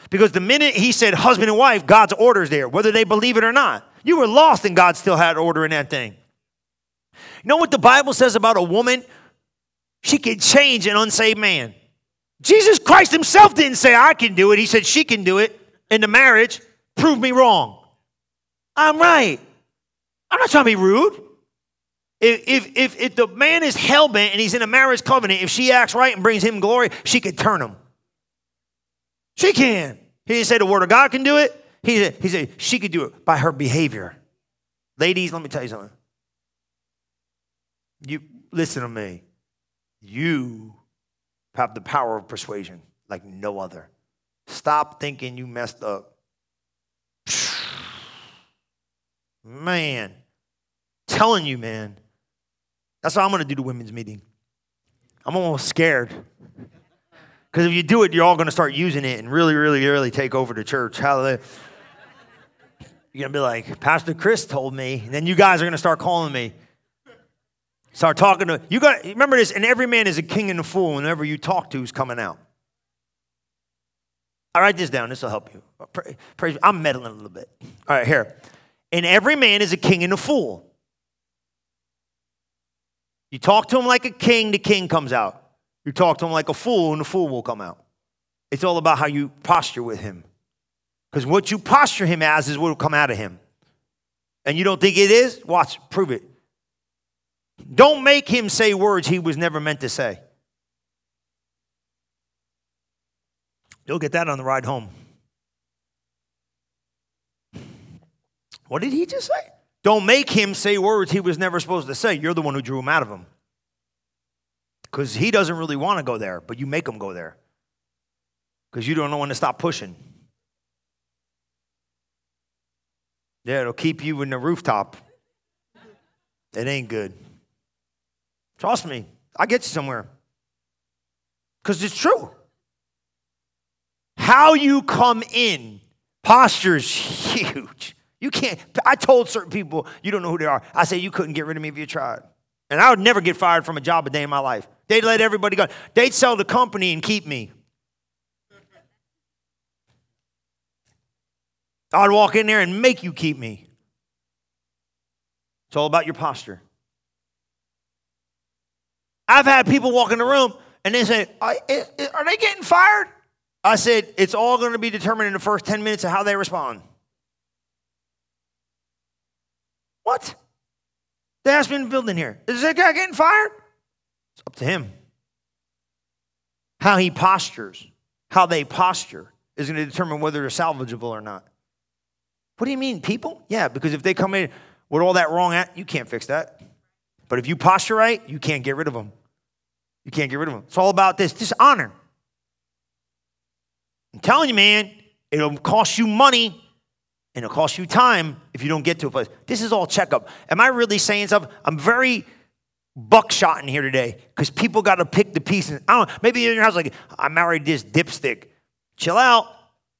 Because the minute he said husband and wife, God's order's there, whether they believe it or not. You were lost and God still had order in that thing. You know what the Bible says about a woman she can change an unsaved man. Jesus Christ himself didn't say, I can do it. He said, she can do it in the marriage. Prove me wrong. I'm right. I'm not trying to be rude. If, if, if, if the man is hell bent and he's in a marriage covenant, if she acts right and brings him glory, she could turn him. She can. He didn't say the word of God can do it. He said, he said she could do it by her behavior. Ladies, let me tell you something. You listen to me. You have the power of persuasion like no other. Stop thinking you messed up. Man, telling you, man, That's what I'm to do to women's meeting. I'm almost scared. Because if you do it, you're all to start using it and really, really, really take over the church. Hallelujah. You're to be like, Pastor Chris told me. And then you guys are to start calling me. Start talking to you. Got remember this. And every man is a king and a fool. Whenever you talk to, is coming out. I write this down. This will help you. Praise. I'm meddling a little bit. All right, here. And every man is a king and a fool. You talk to him like a king, the king comes out. You talk to him like a fool, and the fool will come out. It's all about how you posture with him. Because what you posture him as is what will come out of him. And you don't think it is? Watch, prove it. Don't make him say words he was never meant to say. You'll get that on the ride home. What did he just say? Don't make him say words he was never supposed to say. You're the one who drew him out of him. Because he doesn't really want to go there, but you make him go there. Because you don't know when to stop pushing. Yeah, it'll keep you in the rooftop. It ain't good. Trust me, I get you somewhere. Because it's true. How you come in, posture is huge. You can't, I told certain people, you don't know who they are. I said, you couldn't get rid of me if you tried. And I would never get fired from a job a day in my life. They'd let everybody go. They'd sell the company and keep me. I'd walk in there and make you keep me. It's all about your posture. I've had people walk in the room and they say, Are they getting fired? I said, It's all going to be determined in the first 10 minutes of how they respond. What? The has been building here. Is that guy getting fired? It's up to him. How he postures, how they posture, is going to determine whether they're salvageable or not. What do you mean, people? Yeah, because if they come in with all that wrong at, you can't fix that. But if you posture right, you can't get rid of them. You can't get rid of them. It's all about this, just honor. I'm telling you, man, it'll cost you money and it'll cost you time if you don't get to a place. This is all checkup. Am I really saying stuff? I'm very buckshot in here today because people got to pick the pieces. I don't know, maybe in your house, like, I married this dipstick. Chill out.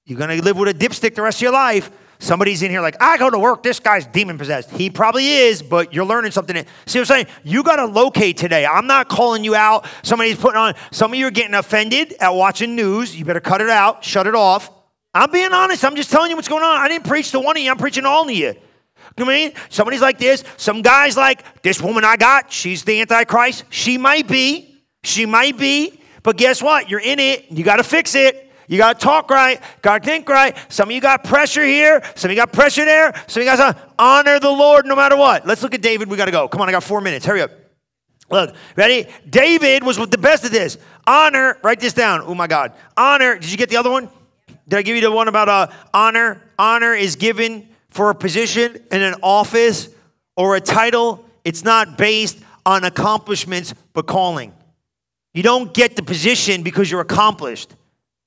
You're going to live with a dipstick the rest of your life. Somebody's in here like, I go to work, this guy's demon possessed. He probably is, but you're learning something. See what I'm saying? You got to locate today. I'm not calling you out. Somebody's putting on, some of you are getting offended at watching news. You better cut it out, shut it off. I'm being honest. I'm just telling you what's going on. I didn't preach to one of you. I'm preaching all of you. You know what I mean? Somebody's like this. Some guy's like, this woman I got, she's the Antichrist. She might be. She might be. But guess what? You're in it. You got to fix it. You got to talk right. Got to think right. Some of you got pressure here. Some of you got pressure there. Some of you guys honor the Lord no matter what. Let's look at David. We got to go. Come on, I got four minutes. Hurry up. Look, ready? David was with the best of this. Honor, write this down. Oh my God. Honor, did you get the other one? Did I give you the one about uh, honor? Honor is given for a position in an office or a title. It's not based on accomplishments, but calling. You don't get the position because you're accomplished.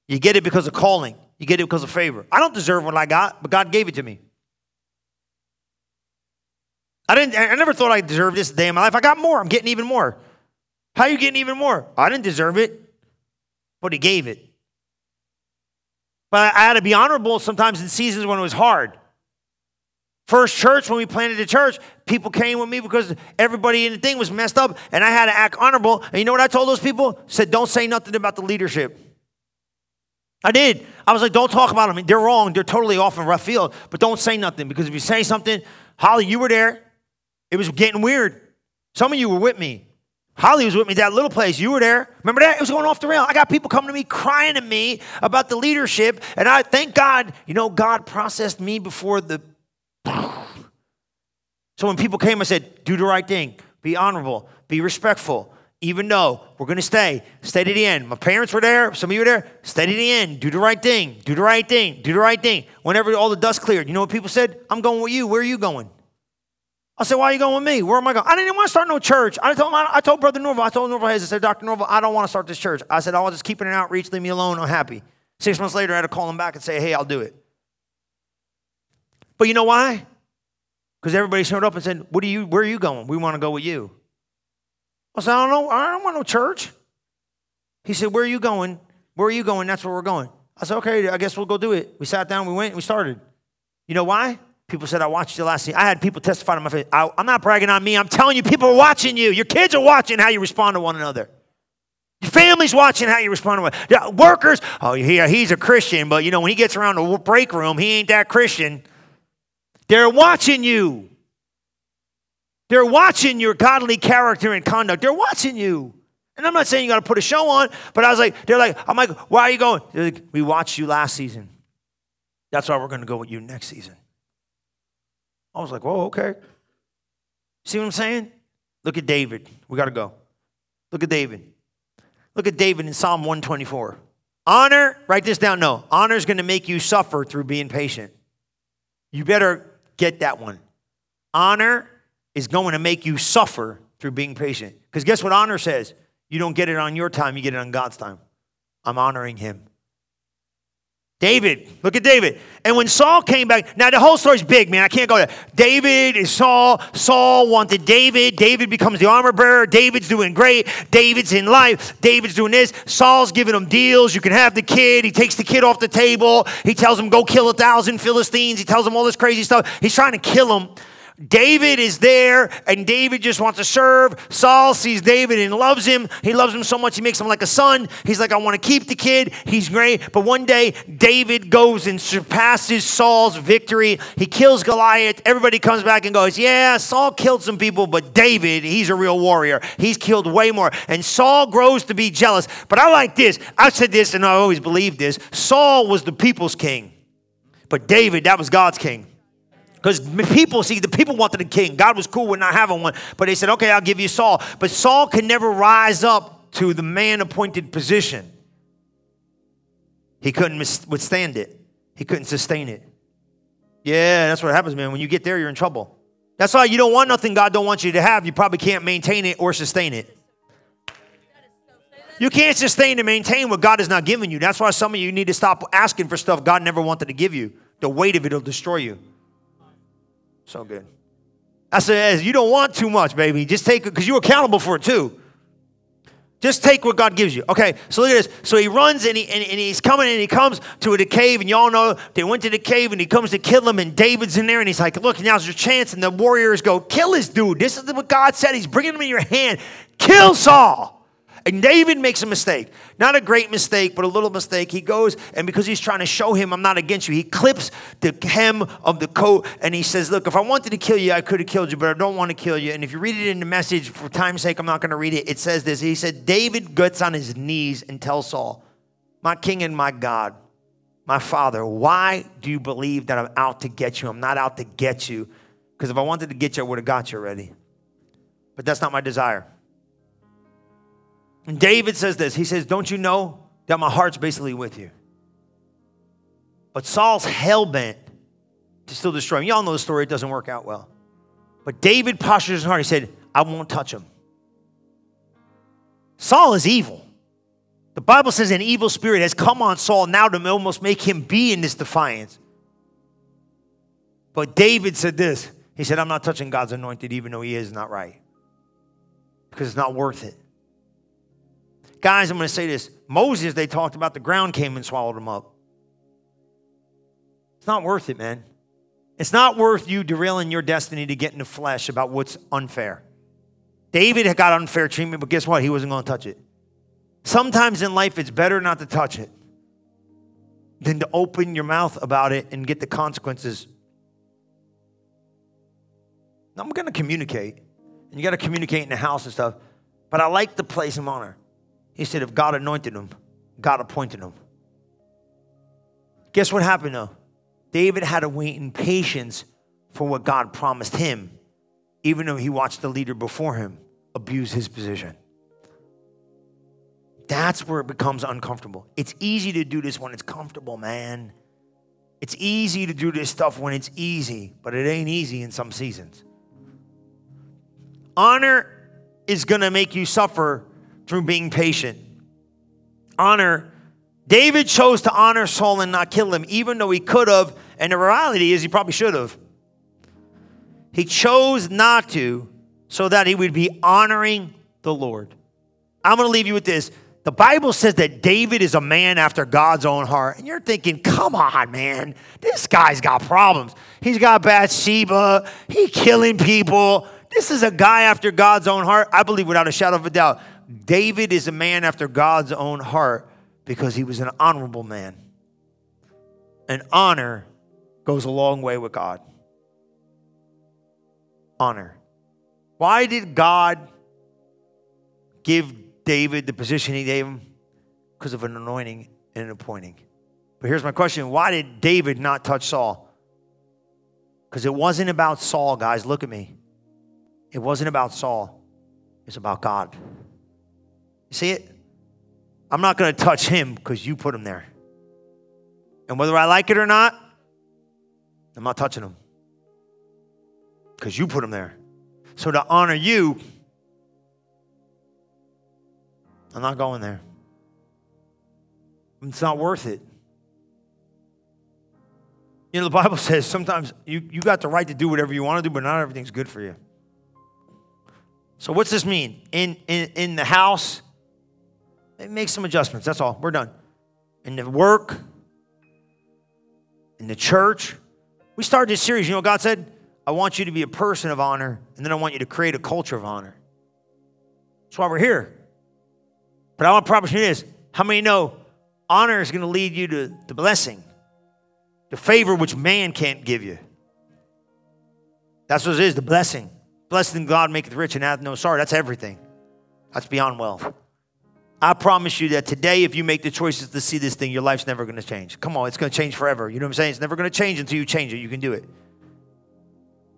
You get it because of calling. You get it because of favor. I don't deserve what I got, but God gave it to me. I didn't. I never thought I deserved this day in my life. I got more. I'm getting even more. How are you getting even more? I didn't deserve it, but He gave it. But I had to be honorable sometimes in seasons when it was hard. First church, when we planted the church, people came with me because everybody in the thing was messed up, and I had to act honorable. And you know what I told those people? Said, don't say nothing about the leadership. I did. I was like, don't talk about them. They're wrong. They're totally off in rough field. But don't say nothing because if you say something, Holly, you were there. It was getting weird. Some of you were with me. Holly was with me that little place. You were there. Remember that? It was going off the rail. I got people coming to me crying to me about the leadership. And I thank God, you know, God processed me before the. So when people came, I said, do the right thing, be honorable, be respectful. Even though we're going to stay, stay to the end. My parents were there. Some of you were there. Stay to the end. Do the right thing. Do the right thing. Do the right thing. Whenever all the dust cleared, you know what people said? I'm going with you. Where are you going? I said, why are you going with me? Where am I going? I didn't want to start no church. I told, I told Brother Norvel, I told Norvel Hayes, I said, Dr. Norvel, I don't want to start this church. I said, oh, I'll just keep it an outreach, leave me alone, I'm happy. Six months later, I had to call him back and say, hey, I'll do it. But you know why? Because everybody showed up and said, what are you, where are you going? We want to go with you. I said, I don't know. I don't want no church. He said, Where are you going? Where are you going? That's where we're going. I said, Okay, I guess we'll go do it. We sat down, we went, we started. You know why? People said, I watched you last night. I had people testify to my face. I, I'm not bragging on me. I'm telling you, people are watching you. Your kids are watching how you respond to one another. Your family's watching how you respond to one yeah, Workers, oh, yeah, he's a Christian, but you know, when he gets around the break room, he ain't that Christian. They're watching you. They're watching your godly character and conduct. They're watching you. And I'm not saying you got to put a show on, but I was like, they're like, I'm like, why are you going? Like, we watched you last season. That's why we're going to go with you next season. I was like, whoa, okay. See what I'm saying? Look at David. We got to go. Look at David. Look at David in Psalm 124. Honor, write this down. No, honor is going to make you suffer through being patient. You better get that one. Honor is going to make you suffer through being patient. Because guess what honor says? You don't get it on your time, you get it on God's time. I'm honoring him. David, look at David. And when Saul came back, now the whole story's big, man. I can't go there. David is Saul. Saul wanted David. David becomes the armor bearer. David's doing great. David's in life. David's doing this. Saul's giving him deals. You can have the kid. He takes the kid off the table. He tells him, go kill a thousand Philistines. He tells him all this crazy stuff. He's trying to kill him. David is there, and David just wants to serve. Saul sees David and loves him. He loves him so much, he makes him like a son. He's like, I want to keep the kid. He's great. But one day, David goes and surpasses Saul's victory. He kills Goliath. Everybody comes back and goes, Yeah, Saul killed some people, but David, he's a real warrior. He's killed way more. And Saul grows to be jealous. But I like this. I've said this, and I always believed this. Saul was the people's king, but David, that was God's king. Because people, see, the people wanted a king. God was cool with not having one, but they said, okay, I'll give you Saul. But Saul could never rise up to the man appointed position. He couldn't withstand it, he couldn't sustain it. Yeah, that's what happens, man. When you get there, you're in trouble. That's why you don't want nothing God don't want you to have. You probably can't maintain it or sustain it. You can't sustain and maintain what God has not given you. That's why some of you need to stop asking for stuff God never wanted to give you. The weight of it will destroy you. So good. I said, you don't want too much, baby. Just take it because you're accountable for it too. Just take what God gives you. Okay, so look at this. So he runs and, he, and, and, he's coming and he comes to the cave, and y'all know they went to the cave and he comes to kill him, and David's in there, and he's like, Look, now's your chance. And the warriors go, Kill this dude. This is what God said. He's bringing him in your hand. Kill Saul. And David makes a mistake. Not a great mistake, but a little mistake. He goes, and because he's trying to show him, I'm not against you, he clips the hem of the coat and he says, Look, if I wanted to kill you, I could have killed you, but I don't want to kill you. And if you read it in the message, for time's sake, I'm not going to read it. It says this He said, David gets on his knees and tells Saul, My king and my God, my father, why do you believe that I'm out to get you? I'm not out to get you. Because if I wanted to get you, I would have got you already. But that's not my desire. And David says this He says, Don't you know that my heart's basically with you? But Saul's hell bent to still destroy him. Y'all know the story, it doesn't work out well. But David postures his heart. He said, I won't touch him. Saul is evil. The Bible says an evil spirit has come on Saul now to almost make him be in this defiance. But David said this He said, I'm not touching God's anointed, even though he is not right, because it's not worth it. Guys, I'm going to say this. Moses, they talked about the ground came and swallowed him up. It's not worth it, man. It's not worth you derailing your destiny to get in the flesh about what's unfair. David had got unfair treatment, but guess what? He wasn't going to touch it. Sometimes in life, it's better not to touch it than to open your mouth about it and get the consequences. I'm going to communicate, and you got to communicate in the house and stuff, but I like the place of honor. He said, if God anointed him, God appointed him. Guess what happened though? David had to wait in patience for what God promised him, even though he watched the leader before him abuse his position. That's where it becomes uncomfortable. It's easy to do this when it's comfortable, man. It's easy to do this stuff when it's easy, but it ain't easy in some seasons. Honor is gonna make you suffer through being patient. Honor. David chose to honor Saul and not kill him, even though he could have, and the reality is he probably should have. He chose not to so that he would be honoring the Lord. I'm going to leave you with this. The Bible says that David is a man after God's own heart. And you're thinking, come on, man. This guy's got problems. He's got Bathsheba. He killing people. This is a guy after God's own heart. I believe without a shadow of a doubt. David is a man after God's own heart because he was an honorable man. And honor goes a long way with God. Honor. Why did God give David the position he gave him? Because of an anointing and an appointing. But here's my question why did David not touch Saul? Because it wasn't about Saul, guys. Look at me. It wasn't about Saul, it's about God. You see it? I'm not going to touch him because you put him there. And whether I like it or not, I'm not touching him because you put him there. So to honor you, I'm not going there. It's not worth it. You know, the Bible says sometimes you, you got the right to do whatever you want to do, but not everything's good for you. So, what's this mean? In, in, in the house, make some adjustments. That's all. We're done. In the work, in the church. We started this series. You know God said? I want you to be a person of honor, and then I want you to create a culture of honor. That's why we're here. But I want to promise you this how many know honor is going to lead you to the blessing, the favor which man can't give you? That's what it is the blessing. Blessed in God maketh rich and hath no sorrow. That's everything. That's beyond wealth. I promise you that today, if you make the choices to see this thing, your life's never going to change. Come on, it's going to change forever. You know what I'm saying? It's never going to change until you change it. You can do it.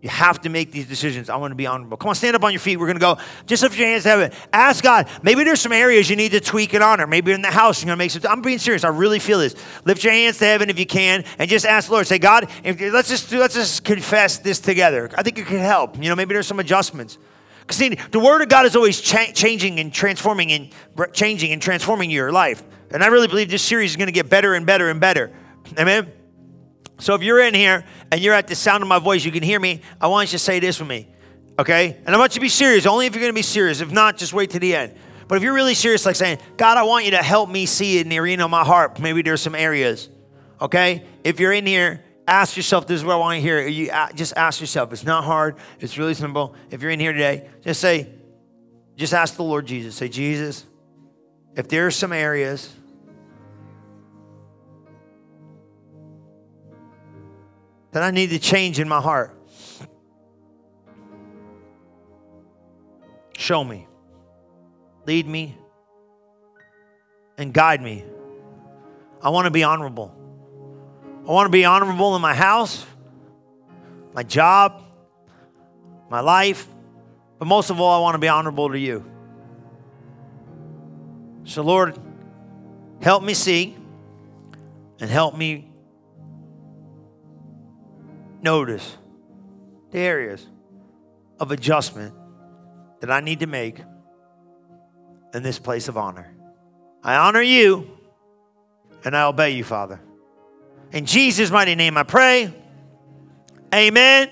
You have to make these decisions. I want to be honorable. Come on, stand up on your feet. We're going to go. Just lift your hands to heaven. Ask God. Maybe there's some areas you need to tweak and honor. Maybe in the house you're going to make some. I'm being serious. I really feel this. Lift your hands to heaven if you can, and just ask the Lord. Say, God, if, let's just let's just confess this together. I think it can help. You know, maybe there's some adjustments. Because see, the Word of God is always cha- changing and transforming and changing and transforming your life. And I really believe this series is going to get better and better and better. Amen. So if you're in here and you're at the sound of my voice, you can hear me. I want you to say this with me, okay? And I want you to be serious, only if you're going to be serious. If not, just wait to the end. But if you're really serious, like saying, God, I want you to help me see in the arena of my heart, maybe there's some areas, okay? If you're in here, ask yourself, this is what I want to hear. You uh, just ask yourself. It's not hard. It's really simple. If you're in here today, just say, just ask the Lord Jesus. Say, Jesus, if there are some areas that I need to change in my heart. Show me, lead me, and guide me. I want to be honorable. I want to be honorable in my house, my job, my life, but most of all, I want to be honorable to you. So, Lord, help me see and help me notice the areas of adjustment that I need to make in this place of honor. I honor you and I obey you, Father. In Jesus' mighty name I pray. Amen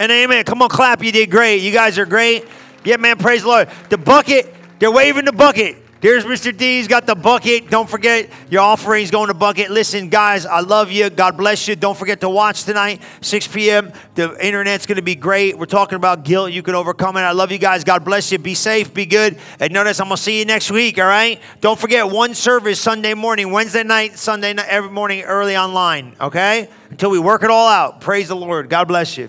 and amen. Come on, clap. You did great. You guys are great. Yeah, man, praise the Lord. The bucket, they're waving the bucket. There's Mr. D. He's got the bucket. Don't forget your offerings going to bucket. Listen, guys, I love you. God bless you. Don't forget to watch tonight, 6 p.m. The internet's going to be great. We're talking about guilt. You can overcome it. I love you guys. God bless you. Be safe. Be good. And notice I'm going to see you next week. All right. Don't forget one service Sunday morning, Wednesday night, Sunday night, every morning early online. Okay. Until we work it all out. Praise the Lord. God bless you.